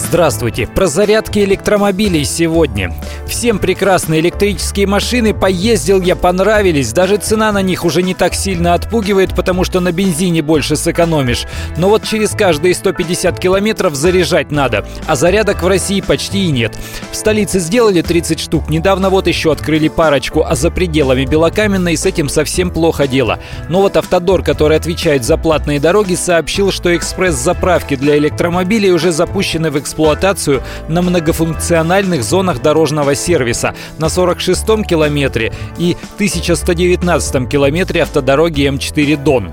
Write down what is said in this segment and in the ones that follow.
Здравствуйте! Про зарядки электромобилей сегодня. Всем прекрасные электрические машины поездил я, понравились. Даже цена на них уже не так сильно отпугивает, потому что на бензине больше сэкономишь. Но вот через каждые 150 километров заряжать надо, а зарядок в России почти и нет. В столице сделали 30 штук, недавно вот еще открыли парочку, а за пределами Белокаменной с этим совсем плохо дело. Но вот Автодор, который отвечает за платные дороги, сообщил, что экспресс-заправки для электромобилей уже запущены в эксплуатацию на многофункциональных зонах дорожного сервиса на 46-м километре и 1119 километре автодороги М4 Дон.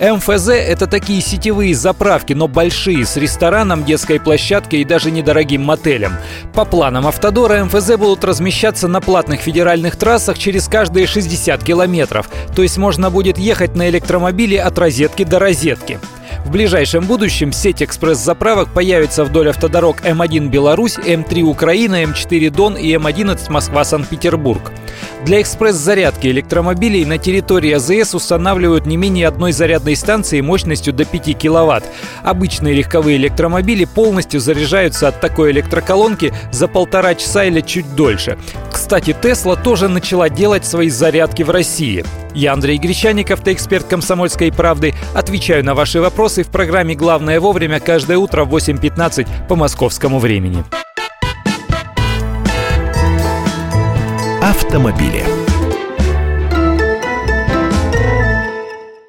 МФЗ – это такие сетевые заправки, но большие, с рестораном, детской площадкой и даже недорогим мотелем. По планам Автодора МФЗ будут размещаться на платных федеральных трассах через каждые 60 километров, то есть можно будет ехать на электромобиле от розетки до розетки. В ближайшем будущем сеть экспресс-заправок появится вдоль автодорог М1 Беларусь, М3 Украина, М4 Дон и М11 Москва-Санкт-Петербург. Для экспресс-зарядки электромобилей на территории АЗС устанавливают не менее одной зарядной станции мощностью до 5 киловатт. Обычные легковые электромобили полностью заряжаются от такой электроколонки за полтора часа или чуть дольше. Кстати, Тесла тоже начала делать свои зарядки в России. Я Андрей Гречаников, эксперт «Комсомольской правды». Отвечаю на ваши вопросы в программе «Главное вовремя» каждое утро в 8.15 по московскому времени. Автомобили.